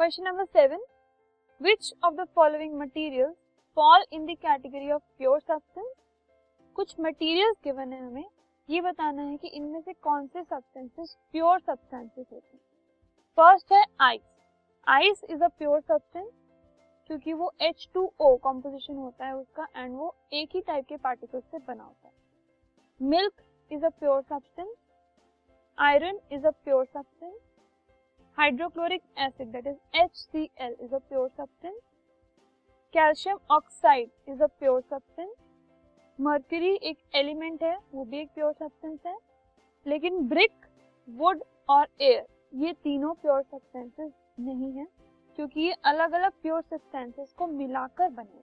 Question number seven which of the following material fall in the category of pure substance कुछ materials given है हमें। ये बताना है कि इनमें से कौन से सब्सटेंसेस प्योर सब्सटेंसेस होते हैं। फ़र्स्ट है ice ice is a pure substance क्योंकि वो H2O कॉम्पोजिशन होता है उसका एंड वो एक ही टाइप के पार्टिकल्स से बना होता है। Milk is a pure substance iron is a pure substance hydrochloric acid that is HCl is a pure substance calcium oxide is a pure substance mercury एक एलिमेंट है, वो भी एक प्योर सब्सटेंस है. लेकिन ब्रिक वुड और air ये तीनों प्योर सब्सटेंसेस नहीं है, क्योंकि ये अलग अलग प्योर सब्सटेंसेस को मिलाकर बने